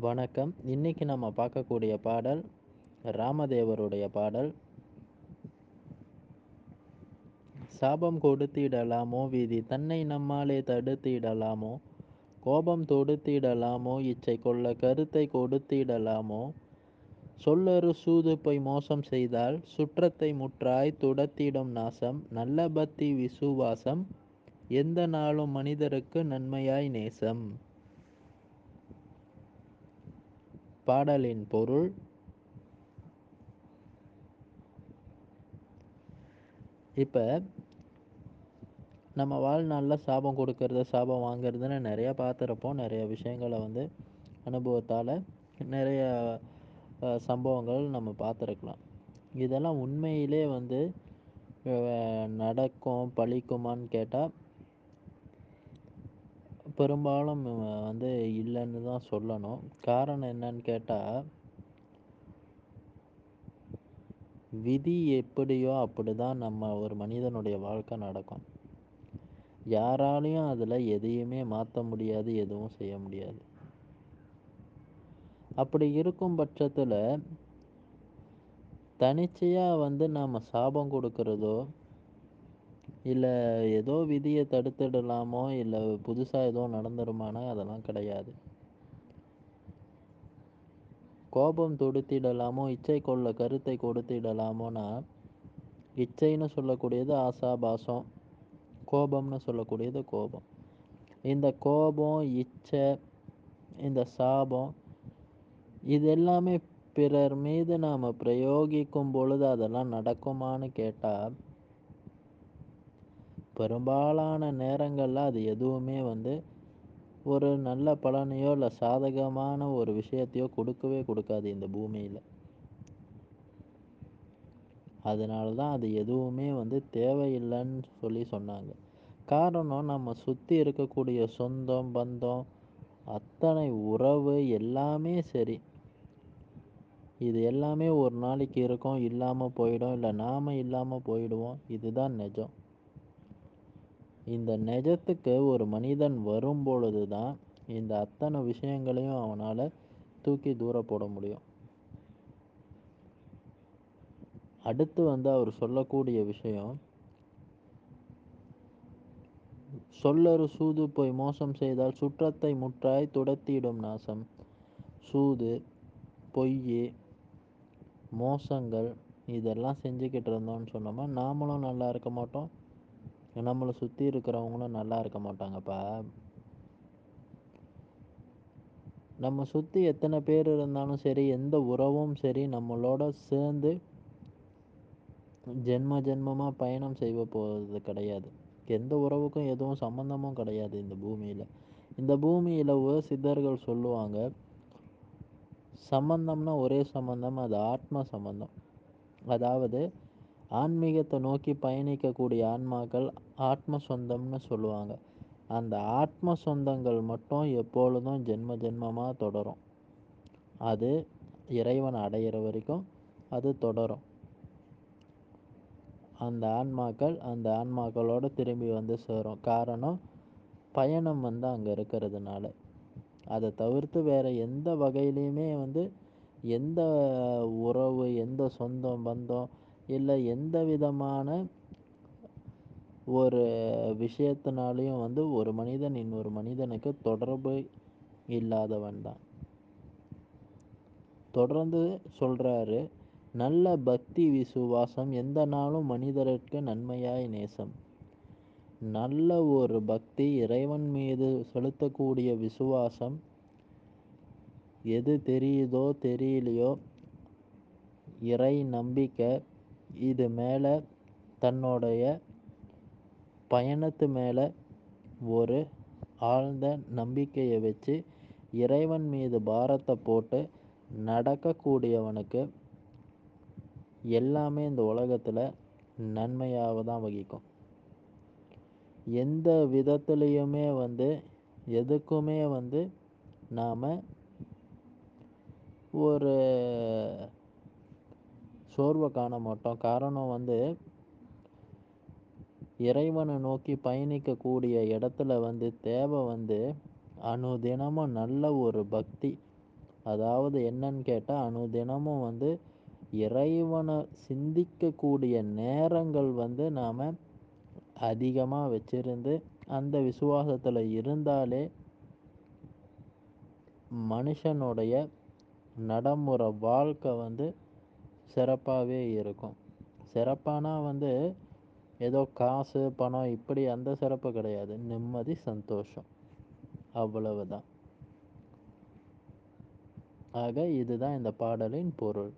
வணக்கம். இன்னைக்கு நம்ம பார்க்கக்கூடிய பாடல் ராமதேவருடைய பாடல். சாபம் கொடுத்திடலாமோ விதி தன்னை நம்மாலே தடுத்திடலாமோ? கோபம் தொடுத்திடலாமோ? இச்சை கொள்ள கருத்தை கொடுத்திடலாமோ? சொல்லொரு சூது மோசம் செய்தால் சுற்றத்தை முற்றாய் துடத்திடும் நாசம். நல்ல பக்தி விசுவாசம். எந்த நாளும் மனிதருக்கு நன்மையாய் நேசம். பாடலின் பொருள் இப்போ நம்ம வாழ்நாளில் சாபம் கொடுக்கறது சாபம் வாங்குறதுன்னு நிறையா பார்த்துருப்போம். நிறைய விஷயங்களை வந்து அனுபவத்தால் நிறைய அஹ், சம்பவங்கள் நம்ம பார்த்துருக்கலாம். இதெல்லாம் உண்மையிலே வந்து நடக்கும் பழிக்குமான்னு கேட்டால் பெரும்பாலும் வந்து இல்லைன்னு தான் சொல்லணும். காரணம் என்னன்னு கேட்டால் விதி எப்படியோ அப்படி தான் நம்ம ஒரு மனிதனுடைய வாழ்க்கை நடக்கும். யாராலையும் அதில் எதையுமே மாற்ற முடியாது எதுவும் செய்ய முடியாது. அப்படி இருக்கும் பட்சத்தில் தனிச்சையாக வந்து நாம் சாபம் கொடுக்கறதோ இல்லை ஏதோ விதியை தடுத்துடலாமோ இல்லை புதுசாக ஏதோ நடந்துருமானா அதெல்லாம் கிடையாது. கோபம் தொடுத்திடலாமோ இச்சை கொள்ள கருத்தை கொடுத்திடலாமோனா இச்சைன்னு சொல்லக்கூடியது ஆசாபாசம் கோபம்னு சொல்லக்கூடியது கோபம். இந்த கோபம் இச்சை இந்த சாபம் இது எல்லாமே பிறர் மீது நாம் பிரயோகிக்கும் பொழுது அதெல்லாம் நடக்குமான்னு கேட்டால் பெரும்பாலான நேரங்களில் அது எதுவுமே வந்து ஒரு நல்ல பலனையோ இல்லை சாதகமான ஒரு விஷயத்தையோ கொடுக்கவே கொடுக்காது இந்த பூமியில். அதனால தான் அது எதுவுமே வந்து தேவையில்லைன்னு சொல்லி சொன்னாங்க. காரணம் நம்ம சுற்றி இருக்கக்கூடிய சொந்தம் பந்தம் அத்தனை உறவு எல்லாமே சரி. இது எல்லாமே ஒரு நாளைக்கு இருக்கும் இல்லாமல் போயிடும் இல்லை நாம் இல்லாமல் போயிடுவோம் இதுதான் நிஜம். இந்த நிஜத்துக்கு ஒரு மனிதன் வரும் பொழுது தான் இந்த அத்தனை விஷயங்களையும் அவனால் தூக்கி தூர போட முடியும். அடுத்து வந்து அவர் சொல்லக்கூடிய விஷயம் சொல்லரு சூது போய் மோசம் செய்தால் சுற்றத்தை முற்றாய் துடத்திடும் நாசம். சூது பொய் மோசங்கள் இதெல்லாம் செஞ்சுக்கிட்டு இருந்தோம்னு சொன்னோமா நாமளும் நல்லா இருக்க மாட்டோம். நம்மளை சுற்றி இருக்கிறவங்களும் நல்லா இருக்க மாட்டாங்கப்பா. நம்ம சுற்றி எத்தனை பேர் இருந்தாலும் சரி எந்த உறவும் சரி நம்மளோட சேர்ந்து ஜென்ம ஜென்மமாக பயணம் செய்ய போகிறது கிடையாது. எந்த உறவுக்கும் எதுவும் சம்மந்தமும் கிடையாது இந்த பூமியில். இந்த பூமியில் ஒரு சித்தர்கள் சொல்லுவாங்க சம்பந்தம்னா ஒரே சம்பந்தம் அது ஆத்ம சம்பந்தம். அதாவது ஆன்மீகத்தை நோக்கி பயணிக்கக்கூடிய ஆன்மாக்கள் ஆத்ம சொந்தம்னு சொல்லுவாங்க. அந்த ஆத்ம சொந்தங்கள் மட்டும் எப்பொழுதும் ஜென்ம ஜென்மமாக தொடரும். அது இறைவன் அடையிற வரைக்கும் அது தொடரும். அந்த ஆன்மாக்கள் அந்த ஆன்மாக்களோட திரும்பி வந்து சேரும். காரணம் பயணம் வந்து அங்கே இருக்கிறதுனால. அதை தவிர்த்து வேறு எந்த வகையிலையுமே வந்து எந்த உறவு எந்த சொந்தம் பந்தம் இல்லை எந்த விதமான ஒரு விஷயத்தினாலையும் வந்து ஒரு மனிதன் இன்னொரு மனிதனுக்கு தொடர்பு இல்லாதவன் தான். தொடர்ந்து சொல்கிறாரு நல்ல பக்தி விசுவாசம் எந்த நாளும் மனிதருக்கு நன்மையாய் நேசம். நல்ல ஒரு பக்தி இறைவன் மீது செலுத்தக்கூடிய விசுவாசம் எது தெரியுதோ தெரியலையோ இறை நம்பிக்கை இது மேலே தன்னுடைய பயணத்து மேலே ஒரு ஆழ்ந்த நம்பிக்கையை வச்சு இறைவன் மீது பாரத்தை போட்டு நடக்கக்கூடியவனுக்கு எல்லாமே இந்த உலகத்தில் நன்மையாக தான் வகிக்கும். எந்த விதத்துலேயுமே வந்து எதுக்குமே வந்து நாம் ஒரு சோர்வை காண மாட்டோம். காரணம் வந்து இறைவனை நோக்கி பயணிக்கக்கூடிய இடத்துல வந்து தேவை வந்து அனுதினமும் நல்ல ஒரு பக்தி. அதாவது என்னன்னு கேட்டால் அனுதினமும் வந்து இறைவனை சிந்திக்கக்கூடிய நேரங்கள் வந்து நாம் அதிகமாக வச்சிருந்து அந்த விசுவாசத்தில் இருந்தாலே மனுஷனுடைய நடைமுறை வாழ்க்கை வந்து சிறப்பாகவே இருக்கும். சிறப்பானா வந்து ஏதோ காசு பணம் இப்படி அந்த சிறப்பு கிடையாது. நிம்மதி சந்தோஷம். அவ்வளவுதான். ஆக இதுதான் இந்த பாடலின் பொருள்.